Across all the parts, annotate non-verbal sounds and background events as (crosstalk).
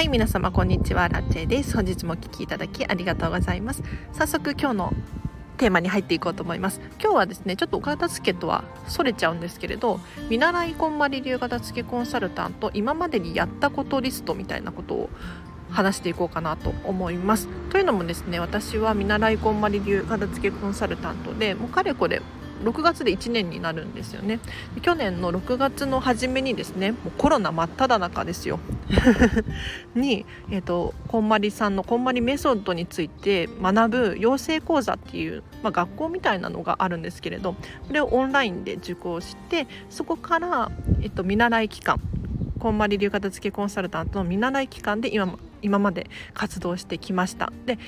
はい皆様こんにちは。ラッチェです。本日もお聞きいただきありがとうございます。早速今日のテーマに入っていこうと思います。今日はですねちょっとお片付けとはそれちゃうんですけれど見習いこんまり流片付けコンサルタント今までにやったことリストみたいなことを話していこうかなと思います。というのもですね私は見習いこんまり流片付けコンサルタントでもうかれこれ6月で1年になるんですよね。去年の6月の初めにですねもうコロナ真っ只中ですよ。(laughs) に、えーと、こんまりさんのこんまりメソッドについて学ぶ養成講座っていう、まあ、学校みたいなのがあるんですけれどこれをオンラインで受講してそこから、えーと、見習い期間こんまり流片付けコンサルタントの見習い期間で今今まで活動してきました。で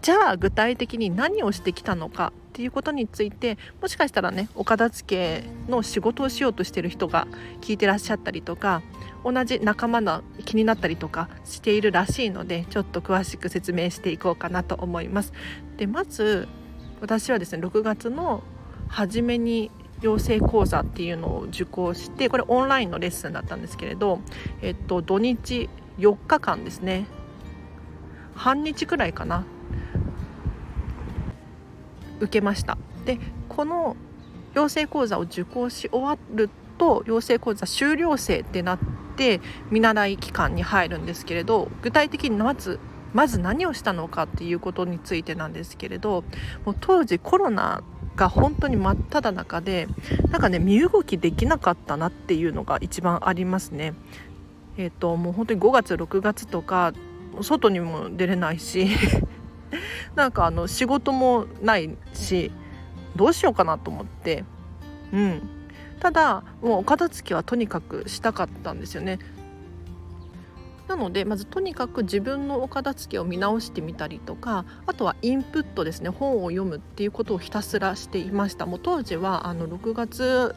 じゃあ具体的に何をしてきたのかっていうことについてもしかしたらねお片付けの仕事をしようとしてる人が聞いてらっしゃったりとか同じ仲間の気になったりとかしているらしいのでちょっと詳しく説明していこうかなと思います。でまず私はですね6月の初めに養成講座っていうのを受講してこれオンラインのレッスンだったんですけれど、えっと、土日4日間ですね半日くらいかな受けましたでこの養成講座を受講し終わると養成講座修了生ってなって見習い期間に入るんですけれど具体的にまずまず何をしたのかっていうことについてなんですけれどもう当時コロナが本当に真っ只中でなんかね身動きできなかったなっていうのが一番ありますね。えーと、ともう本当に5月6月とか外にも出れないしなんかあの仕事もないしどうしようかなと思って。うん。ただもうお片付けはとにかくしたかったんですよね。なのでまずとにかく自分のお片付けを見直してみたりとかあとはインプットですね。本を読むっていうことをひたすらしていました。もう当時はあの6月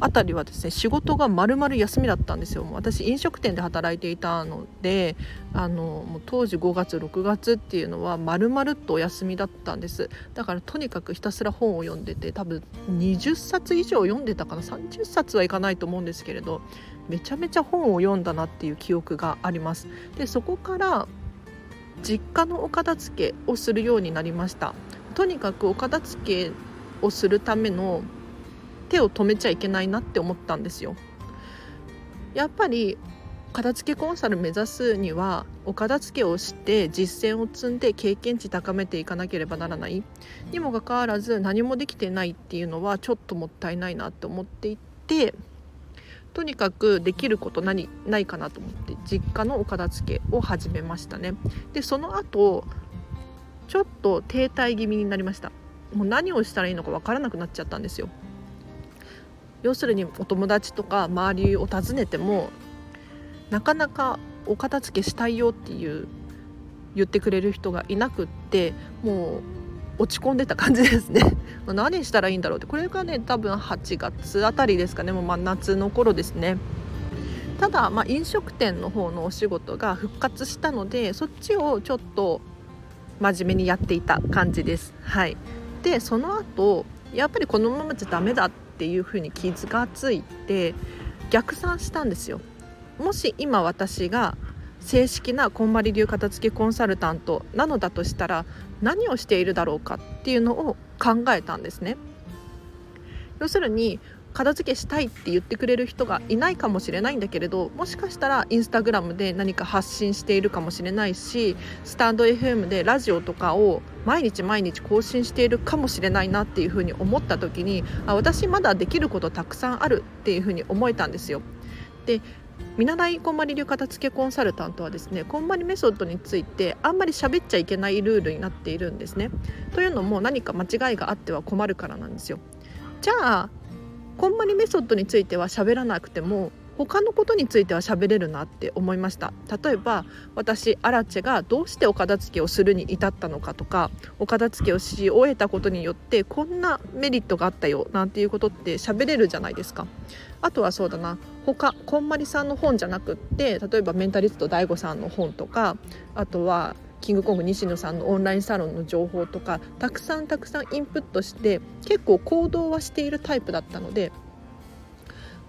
あたりはですね仕事が丸々休みだったんですよ。もう私飲食店で働いていたのであのもう当時5月6月っていうのは丸々とお休みだったんです。だからとにかくひたすら本を読んでて多分20冊以上読んでたかな？30冊はいかないと思うんですけれどめちゃめちゃ本を読んだなっていう記憶があります。でそこから実家のお片付けをするようになりました。とにかくお片付けをするための手を止めちゃいけないなって思ったんですよ。やっぱり片付けコンサル目指すにはお片付けをして実践を積んで経験値高めていかなければならない。にもかかわらず何もできてないっていうのはちょっともったいないなって思っていてとにかくできること何ないかなと思って実家のお片付けを始めましたね。でその後ちょっと停滞気味になりました。もう何をしたらいいのか分からなくなっちゃったんですよ。要するにお友達とか周りを訪ねてもなかなかお片付けしたいよっていう言ってくれる人がいなくってもう落ち込んでた感じですね。(laughs) 何したらいいんだろうって。これがね多分8月あたりですかね。もうま夏の頃ですね。ただ、まあ、飲食店の方のお仕事が復活したのでそっちをちょっと真面目にやっていた感じです。はい。でその後やっぱりこのままじゃダメだっていうふうに気がついて逆算したんですよ。もし今私が正式なこんまり流片付けコンサルタントなのだとしたら何をしているだろうかっていうのを考えたんですね要するに片付けしたいって言ってくれる人がいないかもしれないんだけれどもしかしたらインスタグラムで何か発信しているかもしれないしスタンド FM でラジオとかを毎日毎日更新しているかもしれないなっていうふうに思った時にあ私まだできることたくさんあるっていうふうに思えたんですよ。で見習いこんまり流片付けコンサルタントはですねこんまりメソッドについてあんまり喋っちゃいけないルールになっているんですね。というのも何か間違いがあっては困るからなんですよ。じゃあこんまりメソッドについては喋らなくても他のことについては喋れるなって思いました。例えば私アラチェがどうしてお片付けをするに至ったのかとかお片付けをし終えたことによってこんなメリットがあったよなんていうことって喋れるじゃないですか。あとはそうだな。他こんまりさんの本じゃなくって例えばメンタリスト DAIGO さんの本とかあとはキングコング西野さんのオンラインサロンの情報とかたくさんたくさんインプットして結構行動はしているタイプだったので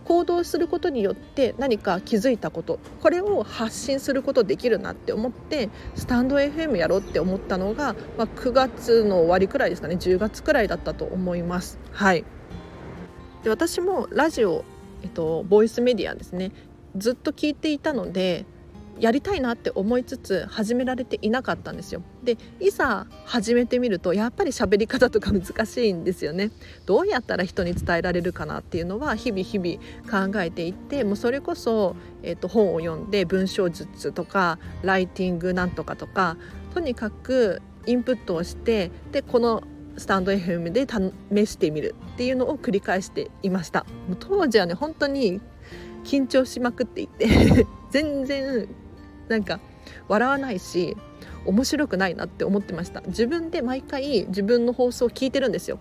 行動することによって何か気づいたことこれを発信することできるなって思ってスタンド FM やろうって思ったのが、まあ、9月の終わりくらいですかね。10月くらいだったと思います。はい。で私もラジオ、えっと、ボイスメディアですね。ずっと聞いていたのでやりたいなって思いつつ始められていなかったんですよ。でいざ始めてみるとやっぱり喋り方とか難しいんですよね。どうやったら人に伝えられるかなっていうのは日々日々考えていってもうそれこそ、えーと、本を読んで文章術とかライティングなんとかとかとにかくインプットをしてでこのスタンド FM で試してみるっていうのを繰り返していました。もう当時はね本当に緊張しまくっていて (laughs) 全然なんか笑わないし面白くないなって思ってました。自分で毎回自分の放送を聞いてるんですよ。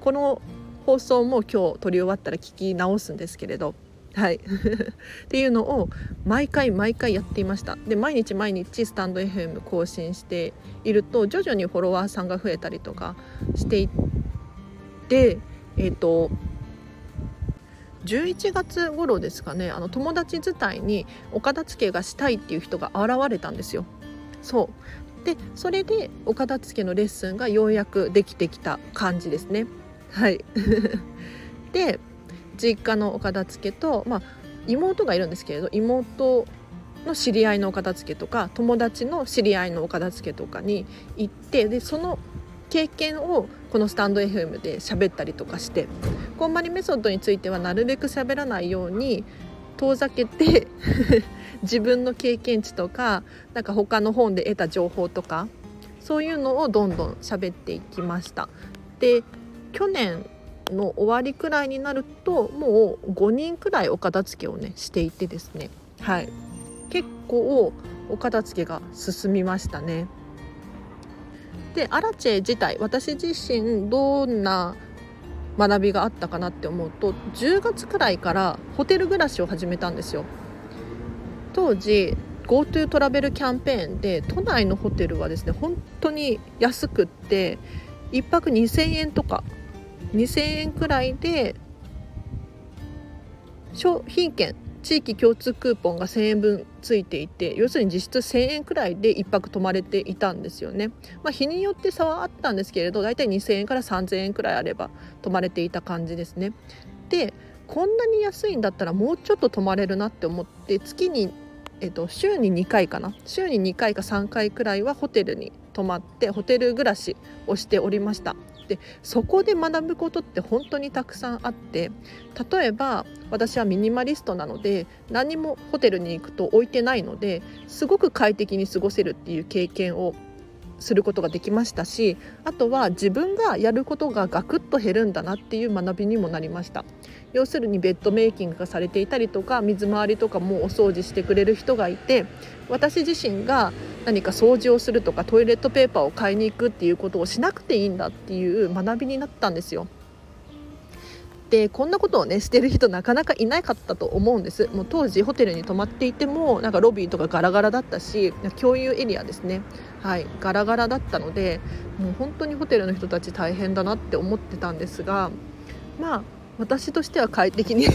この放送も今日撮り終わったら聞き直すんですけれどはい。(laughs) っていうのを毎回毎回やっていました。で毎日毎日スタンド FM 更新していると徐々にフォロワーさんが増えたりとかしていってえっ、ー、と11月頃ですかねあの友達伝いにお片付けがしたいっていう人が現れたんですよ。そうでそれでお片付けのレッスンがようやくできてきた感じですね。はい (laughs) で実家のお片付けと、まあ、妹がいるんですけれど妹の知り合いのお片付けとか友達の知り合いのお片付けとかに行ってでその経験をこのスタンド FM で喋ったりとかしてこんまりメソッドについてはなるべく喋らないように遠ざけて (laughs) 自分の経験値とかなんか他の本で得た情報とかそういうのをどんどん喋っていきました。で去年の終わりくらいになるともう5人くらいお片付けをねしていてですねはい結構お片付けが進みましたね。でアラチェ自体私自身どんな学びがあったかなって思うと10月くらいからホテル暮らしを始めたんですよ。当時 GoTo トラベルキャンペーンで都内のホテルはですね本当に安くって1泊2000円とか2000円くらいで商品券地域共通クーポンが1000円分ついていて要するに実質1000円くらいで1泊泊まれていたんですよね、まあ、日によって差はあったんですけれど大体2000円から3000円くらいあれば泊まれていた感じですね。でこんなに安いんだったらもうちょっと泊まれるなって思って月に、えっと、週に2回かな。週に2回か3回くらいはホテルに泊まってホテル暮らしをしておりました。でそこで学ぶことって本当にたくさんあって例えば私はミニマリストなので何もホテルに行くと置いてないのですごく快適に過ごせるっていう経験をすることができましたしあとは自分がやることがガクッと減るんだなっていう学びにもなりました要するにベッドメイキングがされていたりとか水回りとかもお掃除してくれる人がいて私自身が何か掃除をするとかトイレットペーパーを買いに行くっていうことをしなくていいんだっていう学びになったんですよ。でこんなことをねしてる人なかなかいなかったと思うんです。もう当時ホテルに泊まっていてもなんかロビーとかガラガラだったし共有エリアですね。はいガラガラだったのでもう本当にホテルの人たち大変だなって思ってたんですがまあ私としては快適に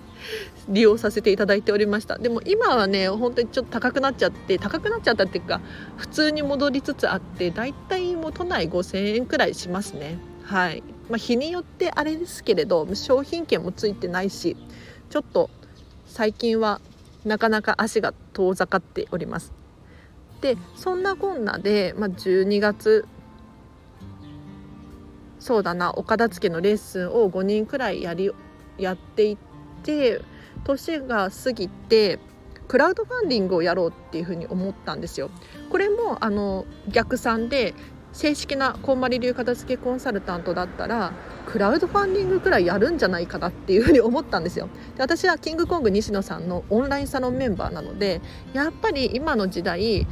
(laughs) 利用させていただいておりました。でも今はね本当にちょっと高くなっちゃって高くなっちゃったっていうか普通に戻りつつあってだいたいもう都内5000円くらいしますね。はい、まあ、日によってあれですけれど商品券もついてないしちょっと最近はなかなか足が遠ざかっておりますでそんなこんなで、まあ、12月そうだなお片付けのレッスンを5人くらいやりやっていって年が過ぎてクラウドファンディングをやろうっていうふうに思ったんですよ。これもあの逆算で正式なこんまり流片付けコンサルタントだったらクラウドファンディングくらいやるんじゃないかなっていうふうに思ったんですよで私はキングコング西野さんのオンラインサロンメンバーなのでやっぱり今の時代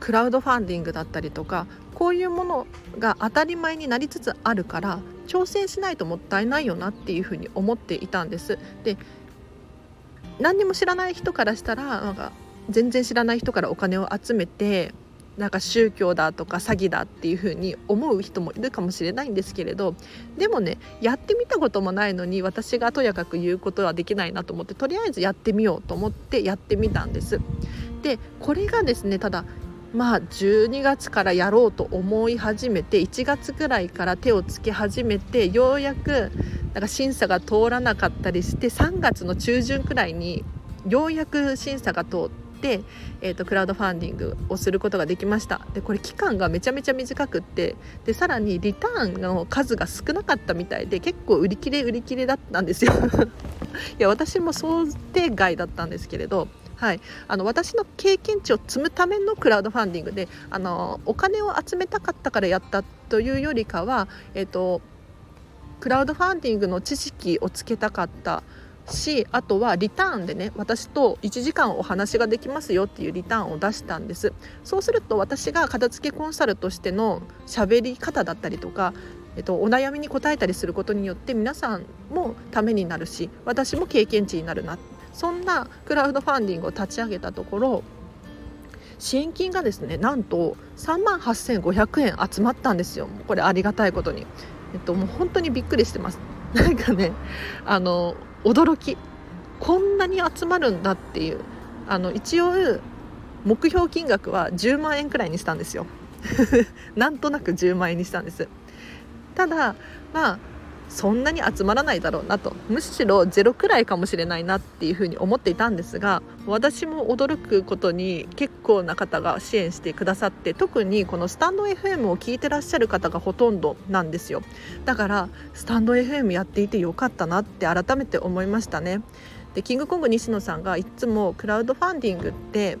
クラウドファンディングだったりとかこういうものが当たり前になりつつあるから挑戦しないともったいないよなっていうふうに思っていたんです。で何にも知らない人からしたらなんか全然知らない人からお金を集めてなんか宗教だとか詐欺だっていう風に思う人もいるかもしれないんですけれどでもねやってみたこともないのに私がとやかく言うことはできないなと思ってとりあえずやってみようと思ってやってみたんです。でこれがですねただまあ12月からやろうと思い始めて1月ぐらいから手をつけ始めてようやくなんか審査が通らなかったりして3月の中旬くらいにようやく審査が通って、えーと、クラウドファンディングをすることができました。でこれ期間がめちゃめちゃ短くってでさらにリターンの数が少なかったみたいで結構売り切れ売り切れだったんですよ。(laughs) いや私も想定外だったんですけれどはい、あの私の経験値を積むためのクラウドファンディングであのお金を集めたかったからやったというよりかは、えーと、クラウドファンディングの知識をつけたかったしあとはリターンでね私と1時間お話ができますよっていうリターンを出したんです。そうすると私が片付けコンサルとしての喋り方だったりとかえっと、お悩みに答えたりすることによって皆さんもためになるし私も経験値になるな。そんなクラウドファンディングを立ち上げたところ支援金がですねなんと3万8500円集まったんですよ。これありがたいことに、えっと、もう本当にびっくりしてます。なんかねあの驚き。こんなに集まるんだっていう。あの一応目標金額は10万円くらいにしたんですよ。(laughs) なんとなく10万円にしたんです。ただまあそんなに集まらないだろうなと。むしろゼロくらいかもしれないなっていうふうに思っていたんですが私も驚くことに結構な方が支援してくださって特にこのスタンド FM を聞いてらっしゃる方がほとんどなんですよ。だからスタンド FM やっていてよかったなって改めて思いましたね。でキングコング西野さんがいつもクラウドファンディングって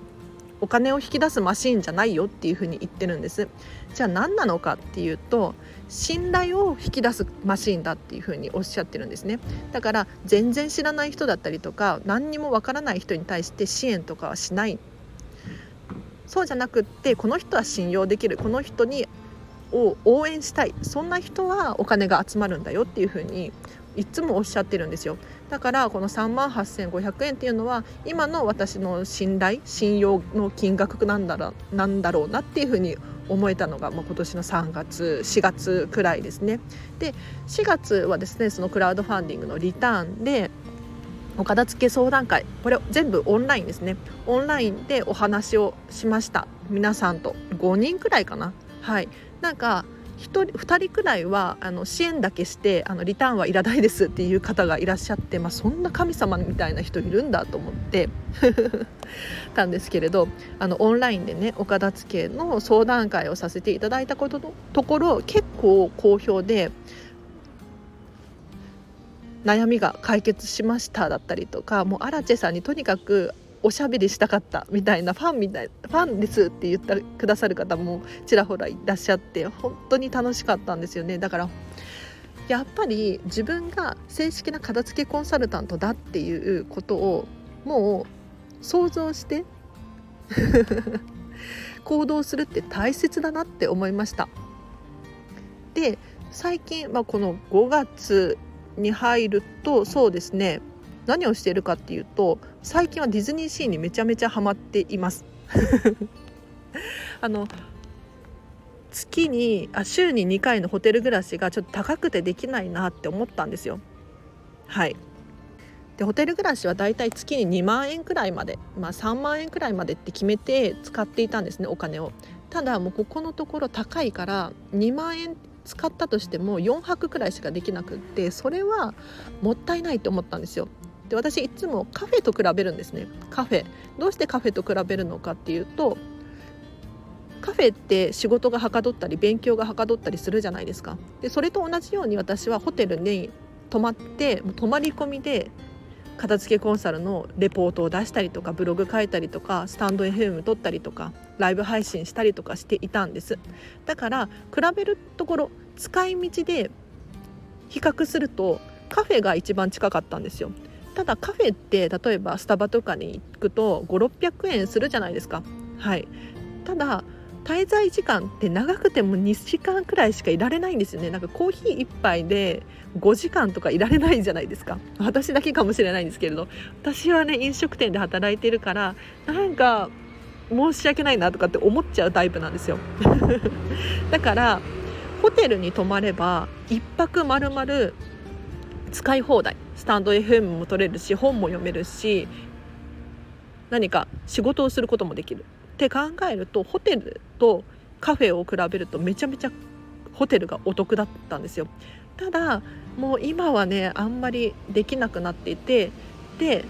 お金を引き出すマシーンじゃないよっていうふうに言ってるんです。じゃあ何なのかっていうと信頼を引き出すマシーンだっていうふうにおっしゃってるんですね。だから全然知らない人だったりとか何にもわからない人に対して支援とかはしない。そうじゃなくってこの人は信用できる。この人にを応援したい。そんな人はお金が集まるんだよっていうふうにいつもおっしゃってるんですよ。だからこの3万8500円っていうのは今の私の信頼信用の金額なんだろなんだろうなっていうふうに思えたのが、まあ、今年の3月4月くらいですね。で4月はですねそのクラウドファンディングのリターンでお片付け相談会これ全部オンラインですね。オンラインでお話をしました。皆さんと5人くらいかな。はい。なんか2人くらいはあの支援だけしてあのリターンはいらないですっていう方がいらっしゃって、まあ、そんな神様みたいな人いるんだと思って (laughs) たんですけれどあのオンラインでねお片付けの相談会をさせていただいたことのところ結構好評で悩みが解決しましただったりとかもうアラチェさんにとにかくおしゃべりしたかったみたいなファンみたいファンですって言ってくださる方もちらほらいらっしゃって本当に楽しかったんですよね。だからやっぱり自分が正式な片付けコンサルタントだっていうことをもう想像して (laughs) 行動するって大切だなって思いました。で最近、まあ、この5月に入るとそうですね。何をしているかっていうと最近はディズニーシーにめちゃめちゃハマっています。(laughs) あの月にあ週に2回のホテル暮らしがちょっと高くてできないなって思ったんですよ。はい。でホテル暮らしはだいたい月に2万円くらいまで、まあ、3万円くらいまでって決めて使っていたんですねお金を。ただもうここのところ高いから2万円使ったとしても4泊くらいしかできなくってそれはもったいないと思ったんですよ。で私いつもカフェと比べるんですね。カフェ。どうしてカフェと比べるのかっていうとカフェって仕事がはかどったり勉強がはかどったりするじゃないですか。でそれと同じように私はホテルに泊まって泊まり込みで片付けコンサルのレポートを出したりとかブログ書いたりとかスタンド FM 撮ったりとかライブ配信したりとかしていたんです。だから比べるところ使い道で比較するとカフェが一番近かったんですよ。ただカフェって例えばスタバとかに行くと5600円するじゃないですか。はい。ただ滞在時間って長くても2時間くらいしかいられないんですよね。なんかコーヒー1杯で5時間とかいられないじゃないですか。私だけかもしれないんですけれど。私はね飲食店で働いてるからなんか申し訳ないなとかって思っちゃうタイプなんですよ。(laughs) だからホテルに泊まれば1泊まるまる使い放題。スタンド FM も取れるし本も読めるし何か仕事をすることもできる。って考えるとホテルとカフェを比べるとめちゃめちゃホテルがお得だったんですよ。ただもう今はねあんまりできなくなっていてで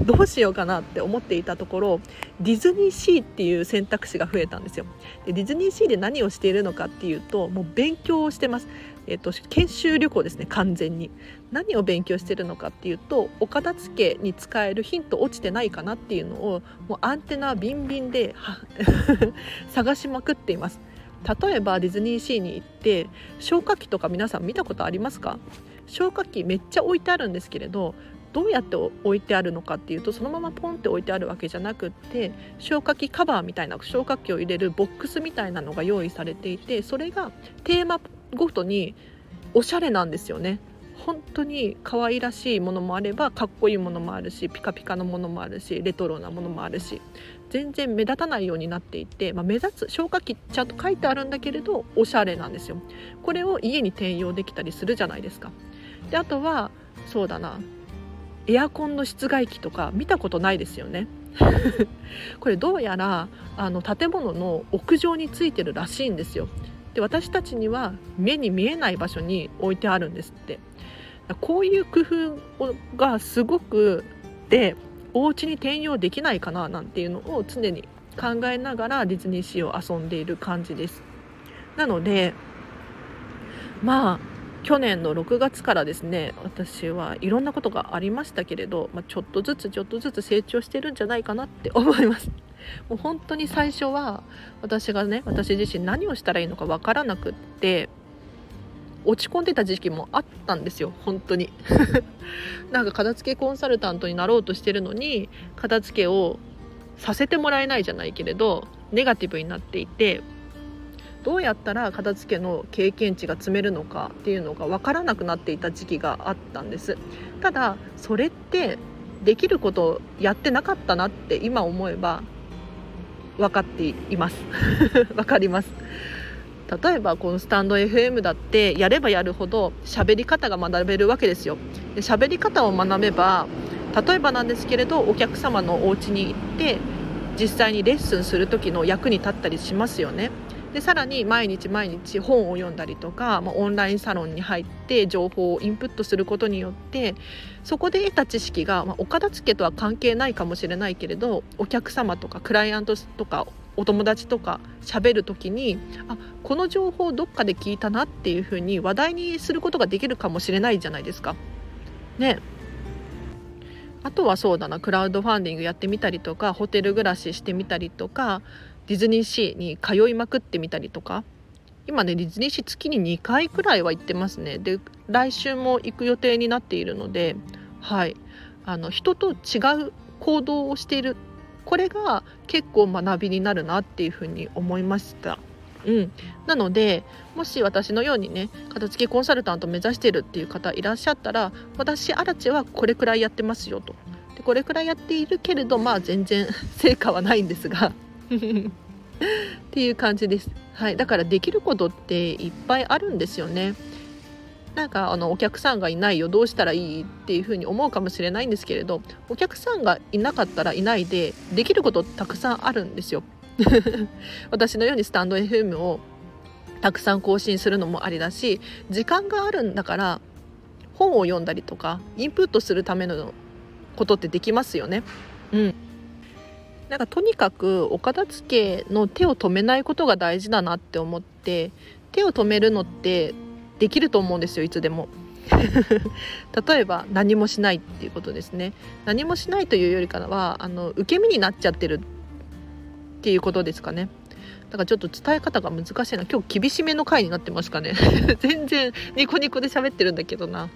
どうしようかなって思っていたところディズニーシーっていう選択肢が増えたんですよ。でディズニーシーで何をしているのかっていうともう勉強をしてます。えっと、研修旅行ですね完全に。何を勉強してるのかっていうとお片付けに使えるヒント落ちてないかなっていうのをもうアンテナビンビンで (laughs) 探しまくっています。例えばディズニーシーに行って消火器とか皆さん見たことありますか？消火器めっちゃ置いてあるんですけれどどうやって置いてあるのかっていうとそのままポンって置いてあるわけじゃなくって消火器カバーみたいな消火器を入れるボックスみたいなのが用意されていてそれがテーマごとにおしゃれなんですよね。本当に可愛らしいものもあればかっこいいものもあるしピカピカのものもあるしレトロなものもあるし全然目立たないようになっていて、まあ、目立つ消火器ちゃんと書いてあるんだけれどおしゃれなんですよ。これを家に転用できたりするじゃないですか。であとはそうだな。エアコンの室外機とか見たことないですよね。(laughs) これどうやらあの建物の屋上についてるらしいんですよ。で私たちには目に見えない場所に置いてあるんですって。こういう工夫がすごくでお家に転用できないかななんていうのを常に考えながらディズニーシーを遊んでいる感じです。なのでまあ去年の6月からですね私はいろんなことがありましたけれど、まあ、ちょっとずつちょっとずつ成長してるんじゃないかなって (laughs) 思います。もう本当に最初は私がね私自身何をしたらいいのか分からなくって落ち込んでた時期もあったんですよ本当に。(laughs) なんか片付けコンサルタントになろうとしてるのに片付けをさせてもらえないじゃないけれどネガティブになっていてどうやったら片付けの経験値が積めるのかっていうのが分からなくなっていた時期があったんです。ただそれってできることをやってなかったなって今思えば分かっています。(laughs) 分かります。例えばこのスタンド FM だってやればやるほど喋り方が学べるわけですよ。で喋り方を学べば例えばなんですけれどお客様のお家に行って実際にレッスンする時の役に立ったりしますよね。でさらに毎日毎日本を読んだりとか、まあ、オンラインサロンに入って情報をインプットすることによってそこで得た知識が、まあ、お片付けとは関係ないかもしれないけれどお客様とかクライアントとかお友達とか喋る時にあこの情報どっかで聞いたなっていうふうに話題にすることができるかもしれないじゃないですか。ねあとはそうだなクラウドファンディングやってみたりとかホテル暮らししてみたりとかディズニーシーに通いまくってみたりとか。今ねディズニーシー月に2回くらいは行ってますね。で来週も行く予定になっているのではい。あの人と違う行動をしている。これが結構学びになるなっていうふうに思いました。うん、なのでもし私のようにね片付けコンサルタント目指してるっていう方いらっしゃったら私アラチはこれくらいやってますよと。でこれくらいやっているけれどまあ全然 (laughs) 成果はないんですが。っていう感じです。はい、だからできることっていっぱいあるんですよね。なんかあのお客さんがいないよどうしたらいいっていうふうに思うかもしれないんですけれどお客さんがいなかったらいないでできることたくさんあるんですよ。(laughs) 私のようにスタンド FM をたくさん更新するのもありだし時間があるんだから本を読んだりとかインプットするためのことってできますよね。うん、なんかとにかくお片付けの手を止めないことが大事だなって思って手を止めるのってできると思うんですよいつでも。(laughs) 例えば何もしないっていうことですね。何もしないというよりかはあの受け身になっちゃってるっていうことですかね。だからちょっと伝え方が難しいな。今日厳しめの回になってますかね。(laughs) 全然ニコニコで喋ってるんだけどな。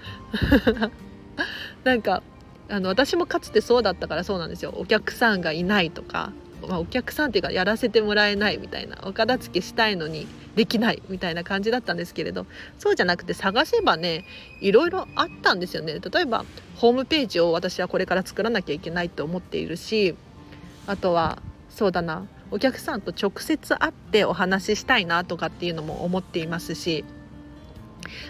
(laughs) なんかあの私もかつてそうだったからそうなんですよ。お客さんがいないとか、まあ、お客さんっていうかやらせてもらえないみたいなお片付けしたいのにできないみたいな感じだったんですけれどそうじゃなくて探せばねいろいろあったんですよね。例えばホームページを私はこれから作らなきゃいけないと思っているしあとはそうだなお客さんと直接会ってお話ししたいなとかっていうのも思っていますし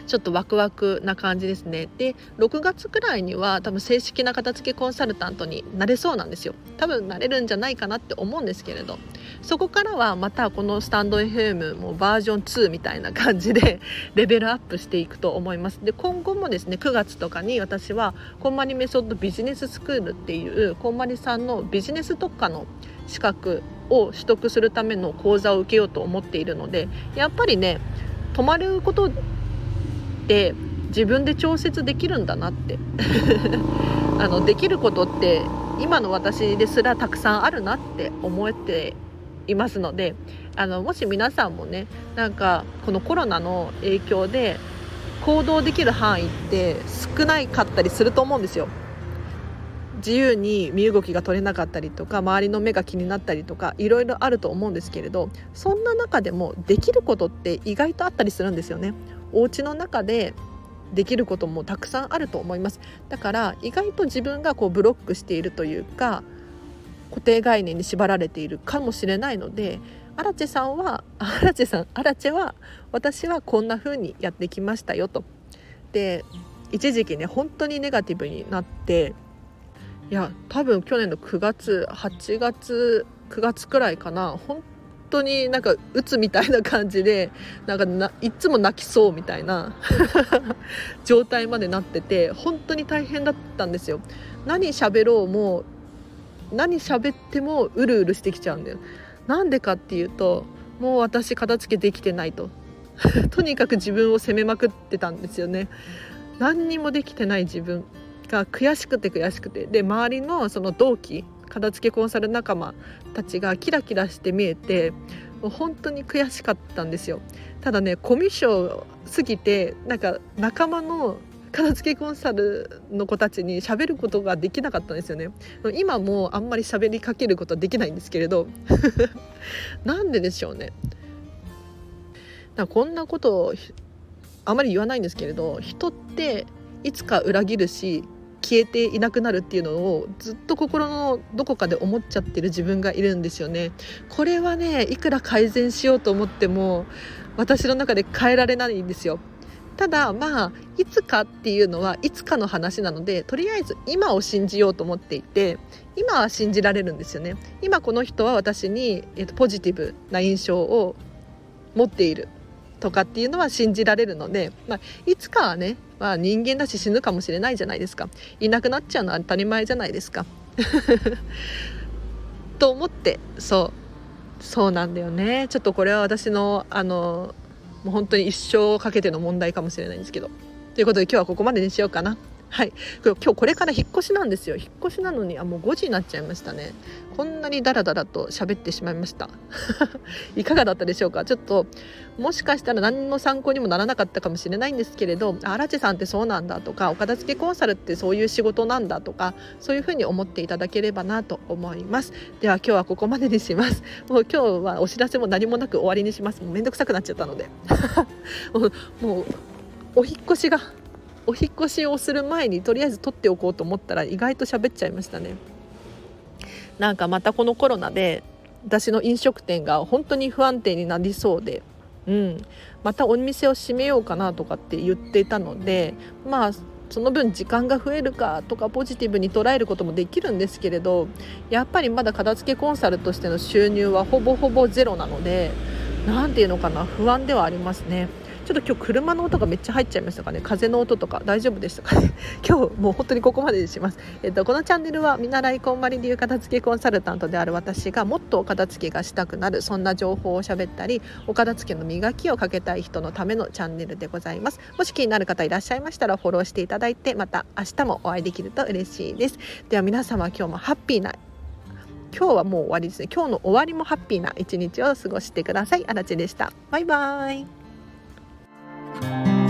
ちょっとワクワクな感じですね。で6月くらいには多分正式な片付けコンサルタントになれそうなんですよ。多分なれるんじゃないかなって思うんですけれど。そこからはまたこのスタンド FM もバージョン2みたいな感じで (laughs) レベルアップしていくと思います。で今後もですね9月とかに私はこんまりメソッドビジネススクールっていうこんまりさんのビジネス特化の資格を取得するための講座を受けようと思っているのでやっぱりね泊まることって自分で調節できるんだなって (laughs) あのできることって今の私ですらたくさんあるなって思っていますのであのもし皆さんもねなんかこのコロナの影響で行動できる範囲って少ないかったりすると思うんですよ。自由に身動きが取れなかったりとか周りの目が気になったりとかいろいろあると思うんですけれどそんな中でもできることって意外とあったりするんですよね。お家の中でできることもたくさんあると思いますだから意外と自分がこうブロックしているというか固定概念に縛られているかもしれないのでアラチェさんはアラチェさんアラチェは私はこんな風にやってきましたよと。で一時期ね本当にネガティブになっていや多分去年の9月8月9月くらいかな本当になんか鬱みたいな感じでなんかないつも泣きそうみたいな (laughs) 状態までなってて本当に大変だったんですよ。何喋ろうも何喋ってもうるうるしてきちゃうんだよ。なんでかっていうともう私片付けできてないと (laughs) とにかく自分を責めまくってたんですよね。何にもできてない自分が悔しくて悔しくてで周りのその同期片付けコンサル仲間たちがキラキラして見えてもう本当に悔しかったんですよ。ただねコミュ障すぎてなんか仲間の片付けコンサルの子たちに喋ることができなかったんですよね。今もあんまり喋りかけることはできないんですけれど。(laughs) なんででしょうね。こんなことをあまり言わないんですけれど人っていつか裏切るし消えていなくなるっていうのをずっと心のどこかで思っちゃってる自分がいるんですよね。これはねいくら改善しようと思っても私の中で変えられないんですよ。ただまあいつかっていうのはいつかの話なのでとりあえず今を信じようと思っていて今は信じられるんですよね今この人は私に、えー、とポジティブな印象を持っているとかっていうのは信じられるので、まあ、いつかはね、まあ、人間だし死ぬかもしれないじゃないですかいなくなっちゃうのは当たり前じゃないですか。(laughs) と思ってそうそうなんだよねちょっとこれは私のあのもう本当に一生をかけての問題かもしれないんですけどということで今日はここまでにしようかな。はい。今日これから引っ越しなんですよ。引っ越しなのにあもう5時になっちゃいましたね。こんなにダラダラと喋ってしまいました。(laughs) いかがだったでしょうか？ちょっともしかしたら何の参考にもならなかったかもしれないんですけれど荒地さんってそうなんだとかお片付けコンサルってそういう仕事なんだとかそういうふうに思っていただければなと思います。では今日はここまでにします。もう今日はお知らせも何もなく終わりにします。もうめんどくさくなっちゃったので。(laughs) もうお引越しがお引越しをする前にとりあえず撮っておこうと思ったら意外と喋っちゃいましたねなんかまたこのコロナで私の飲食店が本当に不安定になりそうで、うん、またお店を閉めようかなとかって言っていたのでまあその分時間が増えるかとかポジティブに捉えることもできるんですけれどやっぱりまだ片付けコンサルとしての収入はほぼほぼゼロなので何て言うのかな不安ではありますね。ちょっと今日車の音がめっちゃ入っちゃいましたかね？風の音とか大丈夫でしたかね？(laughs) 今日もう本当にここまでにします、えっと、このチャンネルは見習いこんまり流片付けコンサルタントである私がもっとお片付けがしたくなるそんな情報を喋ったりお片付けの磨きをかけたい人のためのチャンネルでございます。もし気になる方いらっしゃいましたらフォローしていただいてまた明日もお会いできると嬉しいです。では皆様今日もハッピーな今日はもう終わりですね。今日の終わりもハッピーな一日を過ごしてください。あらでした。バイバーイ。thank you